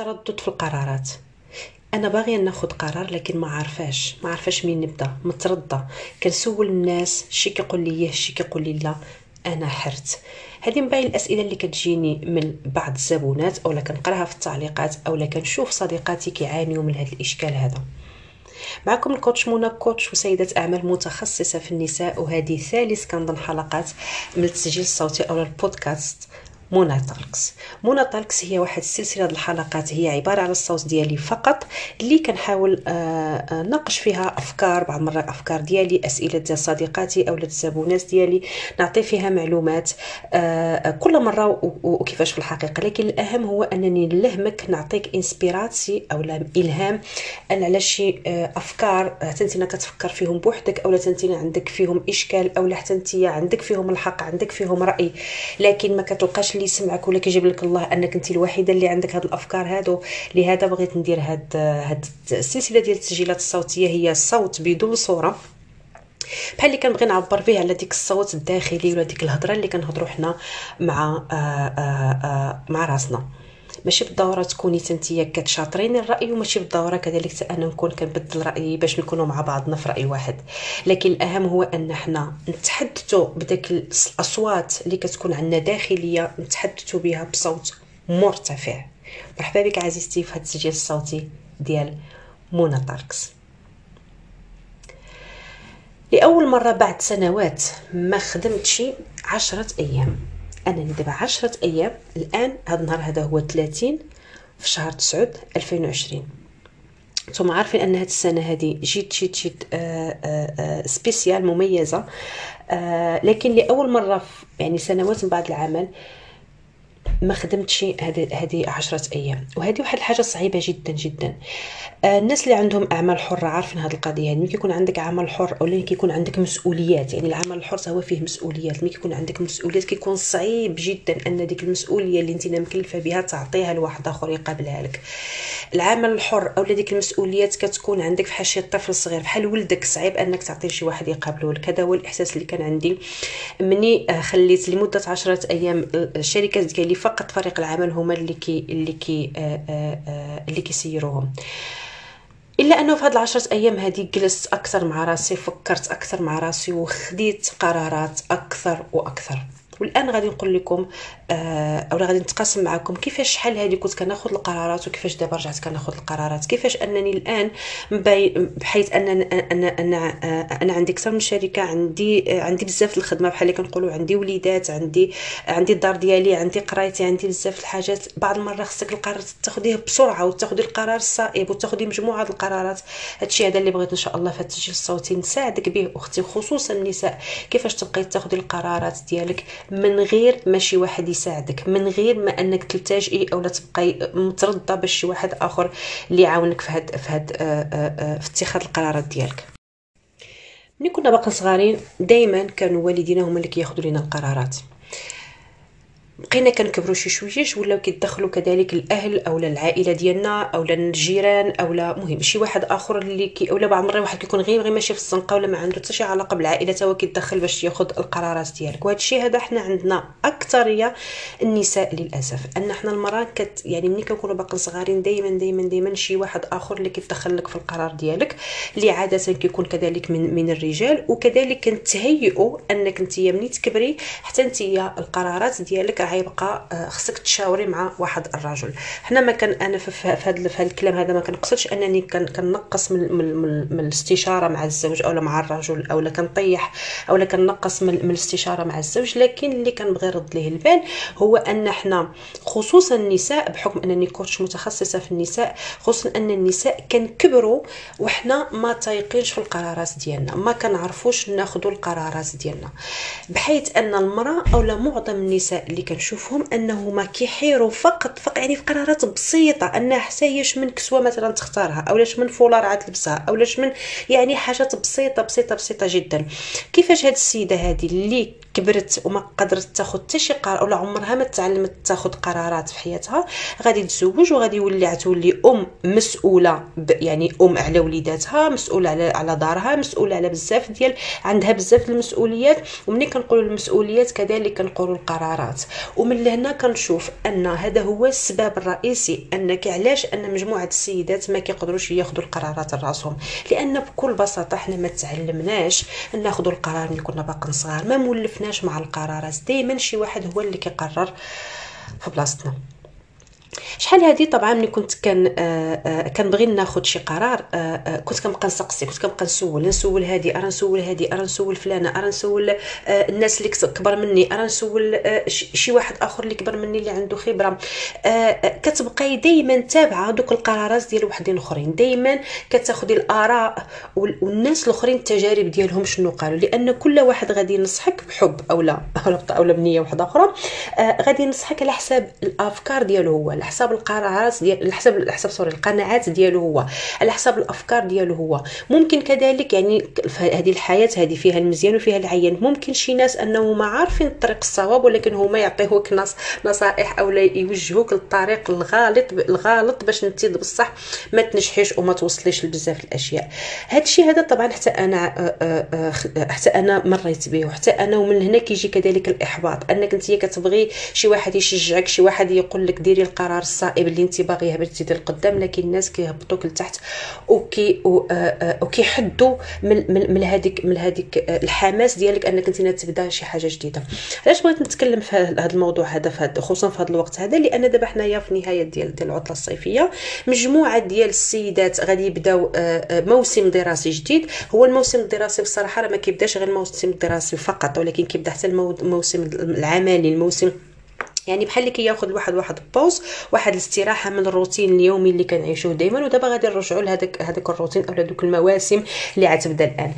التردد في القرارات أنا باغيه ناخذ قرار لكن ما عارفاش. ما عارفاش منين نبدأ. متردة. كنسول الناس شي كيقول لي ياه شي كيقول لي لا. أنا حرت. هذه من بين الأسئلة اللي كتجيني من بعض الزبونات اولا كنقراها في التعليقات اولا كنشوف صديقاتي كيعانيوا من هذا الإشكال هذا. معكم الكوتش منى كوتش وسيدة أعمال متخصصة في النساء وهذه ثالث كنظن حلقات من التسجيل الصوتي أو البودكاست. منى Talks هي واحد ديال الحلقات هي عبارة على الصوت ديالي فقط اللي كنحاول آه، آه، ناقش فيها أفكار بعض المرات أفكار ديالي أسئلة ديال صديقاتي أو الزبونات ديالي نعطي فيها معلومات آه، كل مرة وكيفاش في الحقيقة. لكن الأهم هو أنني نلهمك نعطيك inspiration أو إلهام على شي أفكار أنت كتفكر فيهم بوحدك أو أنت عندك فيهم إشكال أو حتى أنت عندك فيهم الحق عندك فيهم رأي. لكن ما كتلقاش اللي يسمعك ولا كيجيب لك الله أنك أنت الوحيدة اللي عندك هاد الأفكار هادو. لهذا بغيت ندير هاد هاد السلسلة ديال التسجيلات الصوتية هي صوت بدون صورة. بحال اللي كنبغي نعبر به على ديك الصوت الداخلي ولا ديك الهضرة اللي كنهضروا حنا مع آآ آه، آآ آه، آه، مع راسنا. ماشي بالضرورة تكوني تنتيا كتشاطريني الرأي وماشي بالضرورة كذلك أنا نكون كنبدل رايي باش نكونوا مع بعضنا في رأي واحد. لكن الأهم هو أن حنا نتحدثوا بداك الأصوات اللي كتكون عندنا داخلية نتحدثوا بها بصوت مرتفع. مرحبا بك عزيزتي في هذا التسجيل الصوتي ديال مونا تاركس لأول مرة بعد سنوات ما خدمتش عشرة أيام. أنا دابا عشرة أيام الآن هذا النهار هذا هو 30 في شهر 9 2020 نتوما عارفين أن هذه السنة هذه جيت جيت جيت آه آه آه سبيسيال مميزة. آه لكن لأول مرة يعني سنوات من بعد العمل ما خدمتش هذه هذه 10 أيام. وهذه واحد الحاجة صعيبة جدا جدا. آه، الناس اللي عندهم أعمال حرة عارفين هذه القضية. يعني ملي كيكون عندك عمل حر أو كيكون عندك مسؤوليات يعني العمل الحر هو فيه مسؤوليات. ملي كيكون عندك مسؤوليات كيكون صعيب جدا أن ديك المسؤولية اللي انت مكلفة بها تعطيها لواحد آخر يقابلها لك. العمل الحر أو ديك المسؤوليات كتكون عندك بحال شي طفل صغير بحال ولدك صعيب أنك تعطي شي واحد يقابله لك. هذا هو الإحساس اللي كان عندي. مني آه، خليت لمدة عشرة أيام الشركات ديالي فقط فريق العمل هما اللي كي اللي كي آه، اللي كيسيروهم. إلا أنه في هاد العشرة أيام هادي جلست أكثر مع راسي فكرت أكثر مع راسي وخديت قرارات أكثر وأكثر. والآن غادي نقول لكم آه أو غادي نتقاسم معكم كيفاش شحال هذه كنت كناخذ القرارات وكيفاش دابا رجعت كناخذ القرارات؟ كيفاش أنني الآن بحيث ان أنا أنا أنا عندي أكثر من شركة عندي عندي بزاف الخدمة بحال اللي كنقولوا عندي وليدات عندي عندي الدار ديالي عندي قرايتي عندي بزاف الحاجات. بعض المرات خصك القرار تاخذيه بسرعة وتاخذي القرار الصائب وتاخذي مجموعة القرارات. هادشي هذا اللي بغيت إن شاء الله في التسجيل الصوتي. نساعدك به أختي خصوصا النساء. كيفاش تبقاي تاخذي القرارات ديالك من غير ما شي واحد يساعدك من غير ما أنك تلتجئي أو تبقاي مترضه باش شي واحد آخر اللي يعاونك في هاد في هاد آه، آه، آه، في اتخاذ القرارات ديالك. ملي كنا باقي صغارين دائما كانوا والدينا هما اللي كياخذوا لنا القرارات. بقينا كنكبروا شي شويش ولاو كيدخلوا كذلك الأهل أو العائلة ديالنا أو الجيران أو مهم شي واحد آخر اللي كي اولا بعض المرات واحد كيكون غير غير ماشي في الزنقه ولا ما عنده حتى شي علاقة بالعائلة تا هو كيدخل باش ياخذ القرارات ديالك. وهذا الشيء هذا حنا عندنا أكثرية النساء للأسف. أن حنا المرأة كت يعني ملي كنكونوا باقي صغارين دائما دائما دائما شي واحد آخر اللي كيتدخل لك في القرار ديالك اللي عادة كيكون كذلك من من الرجال وكذلك كنتهيئوا أنك أنت ملي تكبري حتى أنت القرارات ديالك غيبقى آه، خصك تشاوري مع واحد الرجل. حنا ما كان أنا في هذا في الكلام هذا ما كنقصدش أنني كنقص من, من, من, من الاستشارة مع الزوج أو مع الرجل أو كنطيح أو كنقص من, من الاستشارة مع الزوج. لكن اللي كنبغي نرد ليه البال هو أن حنا خصوصا النساء بحكم أنني كوتش متخصصة في النساء خصوصا أن النساء كنكبروا وحنا ما تايقينش في القرارات ديالنا ما كنعرفوش ناخذوا القرارات ديالنا. بحيث أن المرأة أو معظم النساء اللي كنشوف كنشوفهم انهما كيحيروا فقط فقط يعني في قرارات بسيطة انها حتى هي من كسوة مثلا تختارها أو لاش من فولار عاد تلبسها أو لاش من يعني حاجات بسيطة بسيطة بسيطة جدا. كيفاش هاد السيدة هذه اللي كبرت وما قدرت تاخذ حتى شي قرار ولا عمرها ما تعلمت تاخذ قرارات في حياتها غادي تزوج وغادي يولي تولي أم مسؤولة يعني أم على وليداتها مسؤولة على على دارها مسؤولة على بزاف ديال عندها بزاف المسؤوليات ومني كنقولوا المسؤوليات؟ كذلك كنقولوا القرارات. ومن لهنا كنشوف أن هذا هو السبب الرئيسي أنك علاش أن مجموعة السيدات ما كيقدروش ياخذوا القرارات راسهم لأن بكل بساطة حنا ما تعلمناش ناخذوا القرار ملي كنا باقيين صغار ما مولفناش مع القرارات. دائما شي واحد هو اللي كيقرر في بلاصتنا. شحال هادي طبعا ملي كنت كان آه، آه، كنبغي ناخذ شي قرار آه، كنت كنبقى نسقسي كنت كنبقى نسول نسول هادي أرا نسول هادي أرا نسول فلانة أرا نسول الناس اللي كبر مني أرا نسول شي واحد آخر اللي كبر مني اللي عنده خبرة. كتبقاي دائما تابعة دوك القرارات ديال وحدين أخرين دائما كتاخذي الآراء والناس الأخرين التجارب ديالهم شنو قالوا لأن كل واحد غادي ينصحك بحب أو لا أو لا بنية واحدة أخرى. غادي ينصحك على حساب الأفكار ديالو هو. على حساب القرارات ديال على حساب حساب سوري القناعات ديالو هو على حساب الأفكار ديالو هو. ممكن كذلك يعني هذه الحياة هذه فيها المزيان وفيها العيان. ممكن شي ناس أنهم عارفين الطريق الصواب ولكن هما يعطيوك نص نصائح أو يوجهوك للطريق الغالط الغالط باش أنت بصح ما تنجحيش وما توصليش لبزاف الأشياء. هذا الشيء هذا طبعا حتى أنا حتى أنا مريت به وحتى أنا ومن هنا كيجي كذلك الإحباط. أنك أنت كتبغي شي واحد يشجعك شي واحد يقول لك ديري القرار الصائب اللي انت باغيه باش تزيدي لقدام لكن الناس كيهبطوك لتحت وكي آه، آه، وكيحدوا من من, من هذيك من هذيك آه، الحماس ديالك أنك انت تبدا شي حاجة جديدة. علاش بغيت نتكلم في هذا الموضوع هذا في هذا خصوصا في هذا الوقت هذا؟ لأن دابا حنايا في نهاية ديال ديال العطلة الصيفية مجموعة ديال السيدات غادي يبداو موسم دراسي جديد. هو الموسم الدراسي بصراحة راه ما كيبداش غير الموسم الدراسي فقط ولكن كيبدأ حتى الموسم العملي الموسم يعني بحال اللي كياخذ الواحد واحد بوز واحد الاستراحة من الروتين اليومي اللي كنعيشوه دائما ودابا غادي نرجعوا لهذاك هذاك الروتين أو دوك المواسم اللي غتبدا الآن.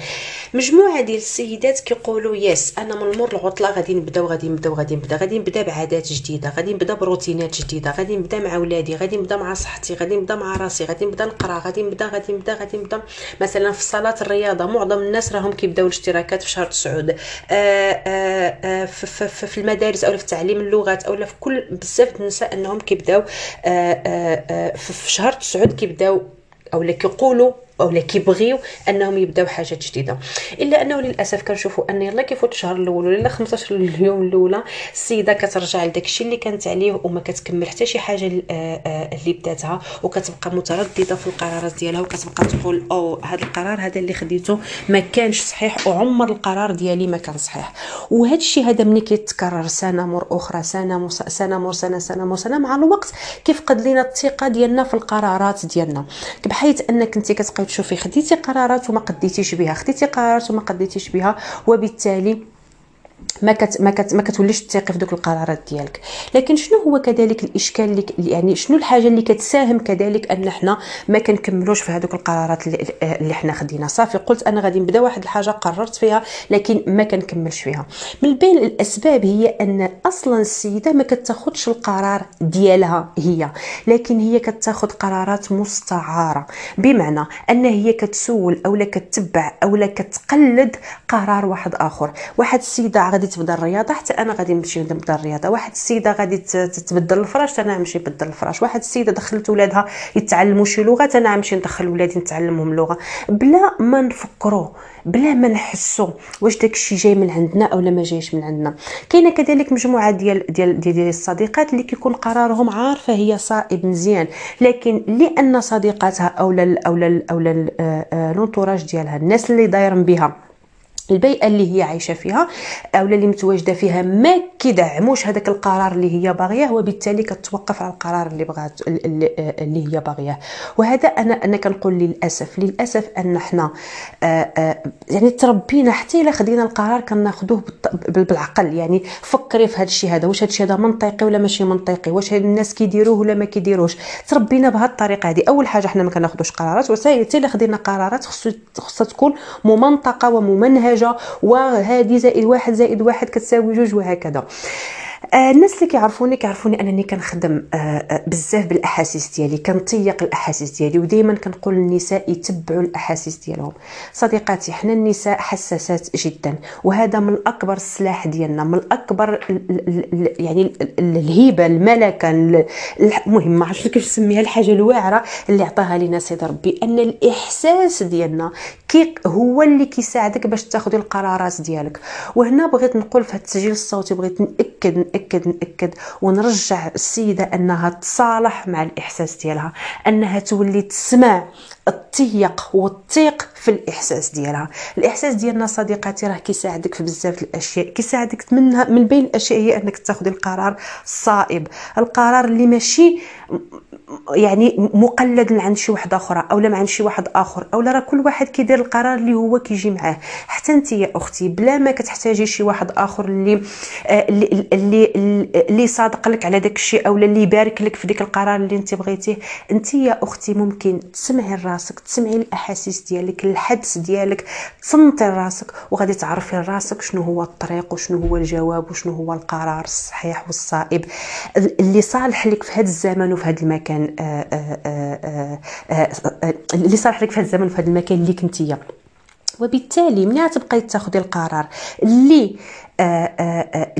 مجموعة ديال السيدات كيقولوا yes أنا من مور العطلة غادي نبداو غادي نبداو غادي نبدا غادي نبدأ بعادات جديدة غادي نبدأ بروتينات جديدة غادي نبدأ مع ولادي غادي نبدأ مع صحتي غادي نبدأ مع راسي غادي نبدأ نقرأ غادي نبدأ غادي نبدأ غادي نبدأ. مثلا في صاله الرياضة معظم الناس راهم كيبداو الاشتراكات في شهر تسعود. آه آه آه في المدارس أو في تعليم اللغات أو ولا في كل بزاف النساء أنهم كيبداو آه، آه، آه، في شهر تسعود كيبداو اولا كيقولوا اولا كيبغيو أنهم يبداو حاجة جديدة. إلا أنه للأسف كنشوفوا ان يلا كيفوت الشهر الأول ولا 15 اليوم الأولى السيدة كترجع لداك الشيء اللي كانت عليه وما كتكمل حتى شي حاجة اللي بداتها وكتبقى مترددة في القرارات ديالها وكتبقى تقول أو هذا القرار هذا اللي خديته ما كانش صحيح وعمر القرار ديالي ما كان صحيح. وهذا الشيء هذا ملي كيتكرر سنة مر أخرى سنة مر سنة مر سنة سنة مر سنة مع الوقت كيفقد لينا الثقة ديالنا في القرارات ديالنا. بحيث أنك أنت كتبقاي تشوفي خديتي قرارات وما قديتيش بها خديتي قرارات وما قديتيش بها وبالتالي ما كت ما كت ما كتوليش تثقي في دوك القرارات ديالك. لكن شنو هو كذلك الإشكال اللي يعني شنو الحاجة اللي كتساهم كذلك أن حنا ما كنكملوش في هذوك القرارات اللي, اللي حنا خدينا؟ صافي قلت أنا غادي نبدأ واحد الحاجة قررت فيها لكن ما كنكملش فيها. من بين الأسباب هي أن أصلا السيدة ما كتاخذش القرار ديالها هي لكن هي كتاخذ قرارات مستعارة. بمعنى أن هي كتسول اولا كتبع اولا كتقلد قرار واحد آخر. واحد السيدة غادي تبدا الرياضة حتى أنا غادي نمشي نبدا الرياضة. واحد السيدة غادي تبدل الفراش أنا نمشي نبدل الفراش. واحد السيدة دخلت ولادها يتعلموا شي لغه أنا نمشي ندخل ولادي نتعلمهم لغة. بلا ما نفكروا بلا ما نحسوا واش داك الشيء جاي من عندنا أو ما جايش من عندنا. كاينة كذلك مجموعة ديال ديال ديال, ديال الصديقات اللي كيكون قرارهم عارفة هي صائب مزيان. لكن لأن صديقاتها أو أو أو لونطوراج ديالها الناس اللي دايرين بها البيئة اللي هي عايشة فيها أو اللي متواجدة فيها ما كيدعموش هذاك القرار اللي هي باغياه وبالتالي كتوقف على القرار اللي بغات اللي هي باغياه. وهذا أنا أنا كنقول للأسف للأسف أن إحنا آه، آه، يعني تربينا حتى إلا خدينا القرار كناخذوه بالعقل. يعني فكري في هذا الشيء هذا واش هذا الشيء هذا منطقي ولا ماشي منطقي؟ واش هاد الناس كيديروه ولا ما كيديروش؟ تربينا بهذه الطريقة هذه أول حاجة حنا ما كناخذوش قرارات وحتى إلا خدينا قرارات خصها تكون ممنطقة وممنهجة. حاجة وهذه زائد واحد زائد واحد كتساوي جوج وهكذا. الناس اللي كيعرفوني كيعرفوني أنني كنخدم آه آه بزاف بالأحاسيس ديالي كنطيق الأحاسيس ديالي ودائما كنقول للنساء يتبعوا الأحاسيس ديالهم. صديقاتي حنا النساء حساسات جدا وهذا من اكبر السلاح ديالنا من اكبر يعني الهيبة الملكة المهم ما عرفتش كيفاش نسميها الحاجة الواعرة اللي عطاها لنا سيد ربي أن الإحساس ديالنا كي هو اللي كيساعدك باش تاخذي القرارات ديالك. وهنا بغيت نقول في هذا التسجيل الصوتي بغيت نأكد نأكد نأكد ونرجع السيدة أنها تصالح مع الإحساس ديالها أنها تولي تسمع التيق والتيق في الإحساس ديالها. الإحساس ديالنا صديقاتي راه كيساعدك في بزاف الأشياء كيساعدك منها من بين الأشياء هي أنك تاخذ القرار الصائب. القرار اللي ماشي يعني مقلد عند شي واحد أخرى اولا عند شي واحد آخر اولا راه كل واحد كيدير القرار اللي هو كيجي معاه. حتى انت يا أختي بلا ما كتحتاجي شي واحد آخر اللي آه، اللي اللي, صادق لك على داك الشيء اولا اللي يبارك لك في ديك القرار اللي انت بغيتيه انت يا أختي ممكن تسمعي لراسك تسمعي الأحاسيس ديالك الحدس ديالك تصنتي لراسك وغادي تعرفي لراسك شنو هو الطريق وشنو هو الجواب وشنو هو القرار الصحيح والصائب. اللي صالح لك في هذا الزمن وفي هذا المكان اللي صالح لك في هذا الزمن وفي هذا المكان اللي كنتيا وبالتالي ملي تبقاي تاخذي القرار اللي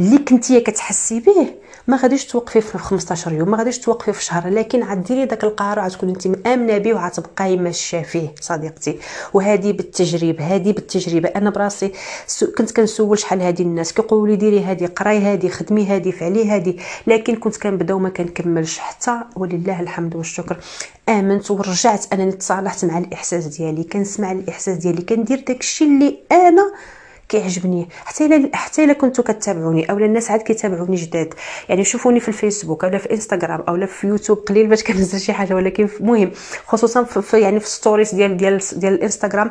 اللي كنتي كتحسي به ما غاديش توقفي في 15 يوم ما غاديش توقفي في شهر لكن عديري داك القرار وغتكون انت مآمنة به وغتبقاي ماشية فيه صديقتي. وهذه بالتجريب هذه بالتجربة. أنا براسي كنت كنسول شحال هذه الناس كيقولوا لي ديري هذه قراي هذه خدمي هذه فعلي هذه لكن كنت كنبدأ وما كنكملش. حتى ولله الحمد والشكر آمنت ورجعت انني تصالحت مع الإحساس ديالي كنسمع الإحساس ديالي كندير داكشي اللي أنا كيعجبني. حتى الا حتى إلا كنتو كتابعوني اولا الناس عاد كيتابعوني جداد. يعني شوفوني في الفيسبوك اولا في إنستغرام اولا في يوتيوب قليل باش كنزل شي حاجة ولكن المهم خصوصا في يعني في stories ديال ديال ديال الإنستغرام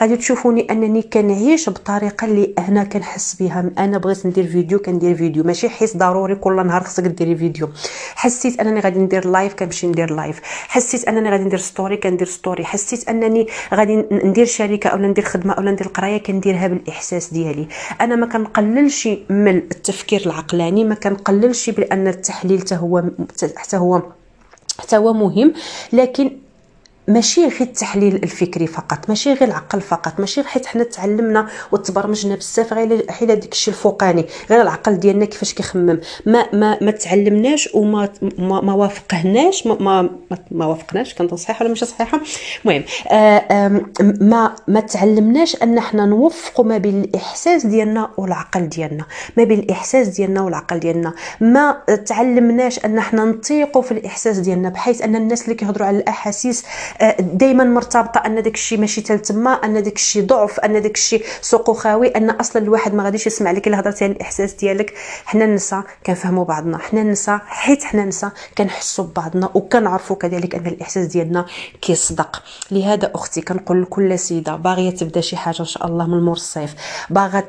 غادي تشوفوني أنني كنعيش بطريقة اللي أنا كنحس بها. أنا بغيت ندير فيديو كندير فيديو. ماشي حس ضروري كل نهار خصك ديري فيديو. حسيت أنني غادي ندير live كنمشي ندير live حسيت أنني غادي ندير story كندير story حسيت أنني غادي ندير شركة اولا ندير خدمة اولا ندير قراية كنديرها بالإحساس. الإحساس ديالي. أنا ما كنقللش من التفكير العقلاني ما كنقللش بأن التحليل حتى هو حتى هو حتى هو مهم لكن ماشي غير التحليل الفكري فقط ماشي غير العقل فقط ماشي حيت حنا تعلمنا وتبرمجنا بزاف غير حيت داك الشيء الفوقاني غير العقل ديالنا كيفاش كيخمم. ما ما ما تعلمناش وما ما, ما وافقهناش ما ما, ما وافقناش كنت صحيحه ولا ماشي صحيحه المهم آه ما ما تعلمناش أن حنا نوفقوا ما بين الإحساس ديالنا والعقل ديالنا ما بين الإحساس ديالنا والعقل ديالنا. ما تعلمناش أن حنا نطيقوا في الإحساس ديالنا بحيث أن الناس اللي كيهضروا على الأحاسيس دائما مرتبطة أن داك الشيء ماشي تما أن داك الشيء ضعف أن داك الشيء سوق خاوي أن أصلا الواحد ما غاديش يسمع لك الا هضرتي على الإحساس ديالك. حنا النساء كنفهموا بعضنا حنا النساء حيت حنا النساء كنحسوا ببعضنا وكنعرفوا كذلك أن الإحساس ديالنا كيصدق. لهذا أختي كنقول لكل سيدة باغية تبدا شي حاجة إن شاء الله من مور الصيف باغا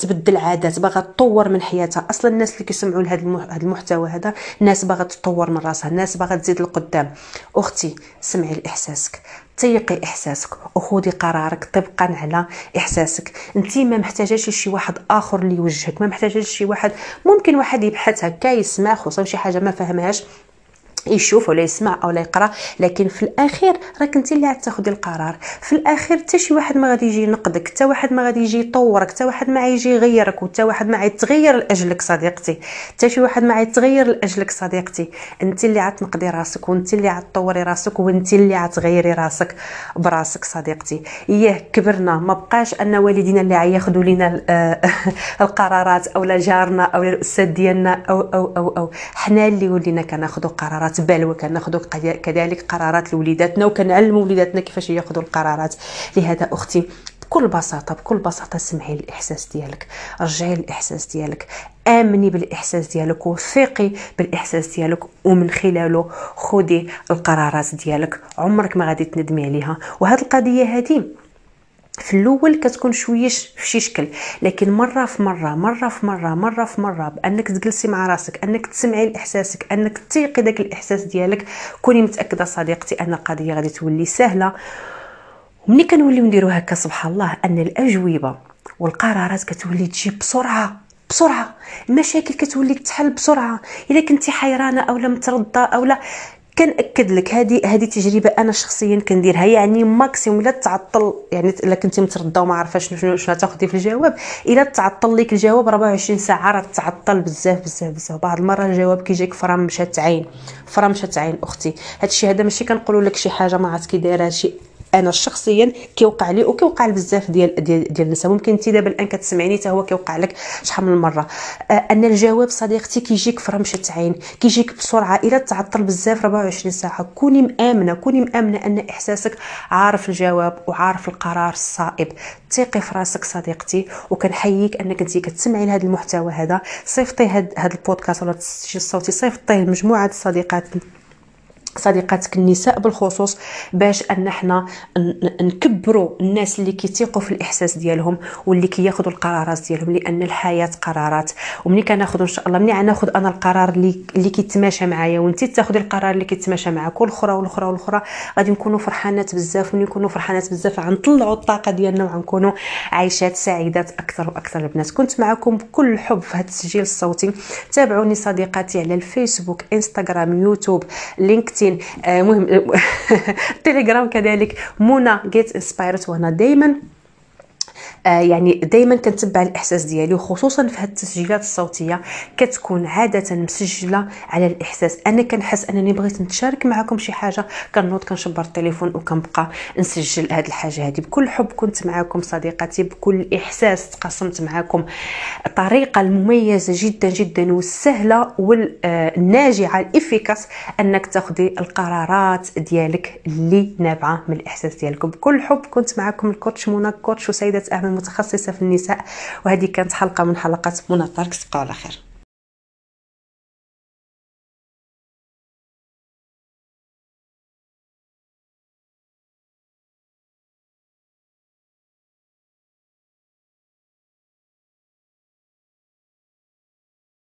تبدل عادات باغا تطور من حياتها. أصلا الناس اللي كيسمعوا لهذا المحتوى هذا ناس باغا تطور من راسها ناس باغا تزيد لقدام. أختي سمعي الإحساس. إحساسك تيقي إحساسك وخذي قرارك طبقا على إحساسك. أنت ما محتاجاش شي واحد آخر اللي يوجهك ما محتاجاش شي واحد ممكن واحد يبحث هكا يسمع خصوصا شي حاجة ما فهمهاش. يشوف ولا يسمع أو لا يقرأ لكن في الأخير راك أنت اللي تاخذي القرار. في الأخير حتى شي واحد ما غادي يجي ينقدك حتى واحد ما غادي يجي يطورك حتى واحد ما يجي يغيرك وحتى واحد ما يتغير لأجلك صديقتي. حتى شي واحد ما يتغير لأجلك صديقتي. أنت اللي عتنقدي راسك وأنت اللي عتطوري راسك وأنت اللي عتغيري راسك براسك صديقتي. اياه كبرنا ما بقاش أن والدينا اللي عياخذوا لينا القرارات أو جارنا أو الأستاذ ديالنا أو أو أو أو. حنا اللي ولينا كناخذوا قرارات. بال وكناخذوا كذلك قرارات لوليداتنا وكنعلموا وليداتنا كيفاش ياخذوا القرارات. لهذا أختي بكل بساطة بكل بساطة سمعي الإحساس ديالك. رجعي الاحساس ديالك. آمني بالإحساس ديالك وثقي بالإحساس ديالك ومن خلاله خذي القرارات ديالك. عمرك ما غادي تندمي عليها. وهذه القضية هذه في الأول كتكون شويش في شي شكل لكن مرة في مرة مرة في مرة مرة في مرة بأنك تجلسي مع راسك أنك تسمعي لإحساسك أنك تيقي داك الإحساس ديالك كوني متأكدة صديقتي أن القضية غادي تولي سهلة. ومني كنوليو نديرو هكا سبحان الله أن الأجوبة والقرارات كتولي تجي بسرعة بسرعة. المشاكل كتولي تحل بسرعة. إلا كنتي حيرانة اولا متردده اولا كنأكد لك هذه هذه تجربة أنا شخصيا كنديرها. يعني ماكسيموم إلا تعطل يعني إلا كنتي مترده وما عارفة شنو شنو تاخذي في الجواب إلا تعطل لك الجواب 24 ساعة راه تعطل بزاف بزاف بزاف. بعض المره الجواب كيجيك فرمشة عين فرمشة عين أختي. هذا الشيء هذا ماشي كنقولوا لك شي حاجة ما عرفت كي دايرة شي أنا شخصيا كيوقع لي وكيوقع لبزاف ديال ديال ديال النساء. ممكن انت دابا الآن كتسمعيني حتى هو كيوقع لك شحال من مرة. آه أن الجواب صديقتي كيجيك في رمشة عين كيجيك بسرعة الا تعطل بزاف 24 ساعة. كوني مآمنة كوني مآمنة أن إحساسك عارف الجواب وعارف القرار الصائب. ثقي في راسك صديقتي وكنحييك أنك انت كتسمعي لهذا المحتوى هذا. صيفطي هذا البودكاست ولا التسجيل الصوتي صيفطيه لمجموعة الصديقات. صديقاتك النساء بالخصوص باش أن إحنا نكبروا الناس اللي كيثيقوا في الإحساس ديالهم واللي كياخذوا القرارات ديالهم لأن الحياة قرارات. ومني كناخذ إن شاء الله مني ناخذ أنا القرار اللي اللي كيتماشى معايا وانت تاخذي القرار اللي كيتماشى معاك والأخرى والأخرى والأخرى غادي نكونوا فرحانات بزاف ونكونوا نكونوا فرحانات بزاف غنطلعوا الطاقة ديالنا وغنكونوا عايشات سعيدات أكثر وأكثر البنات. كنت معكم بكل الحب في هذا التسجيل الصوتي. تابعوني صديقاتي على الفيسبوك إنستغرام يوتيوب لينكدين لينكدين آه، مهم. تليجرام كذلك. منى Get Inspired وأنا دائما آه، يعني دائما كنتبع الإحساس ديالي وخصوصا في هاد التسجيلات الصوتية كتكون عادة مسجلة على الإحساس. أنا كنحس أنني بغيت نتشارك معكم شي حاجة كنوض كنشبر التليفون وكنبقى نسجل هاد الحاجة هذه بكل حب كنت معكم صديقتي بكل إحساس تقاسمت معكم الطريقة المميزة جدا جدا والسهلة والناجعة الإفيكاس أنك تاخذي القرارات ديالك اللي نابعة من الإحساس ديالكم بكل حب كنت معكم الكوتش منى كوتش وسيدة اعمال متخصصه في النساء وهذه كانت حلقة من حلقات منى تبقوا على خير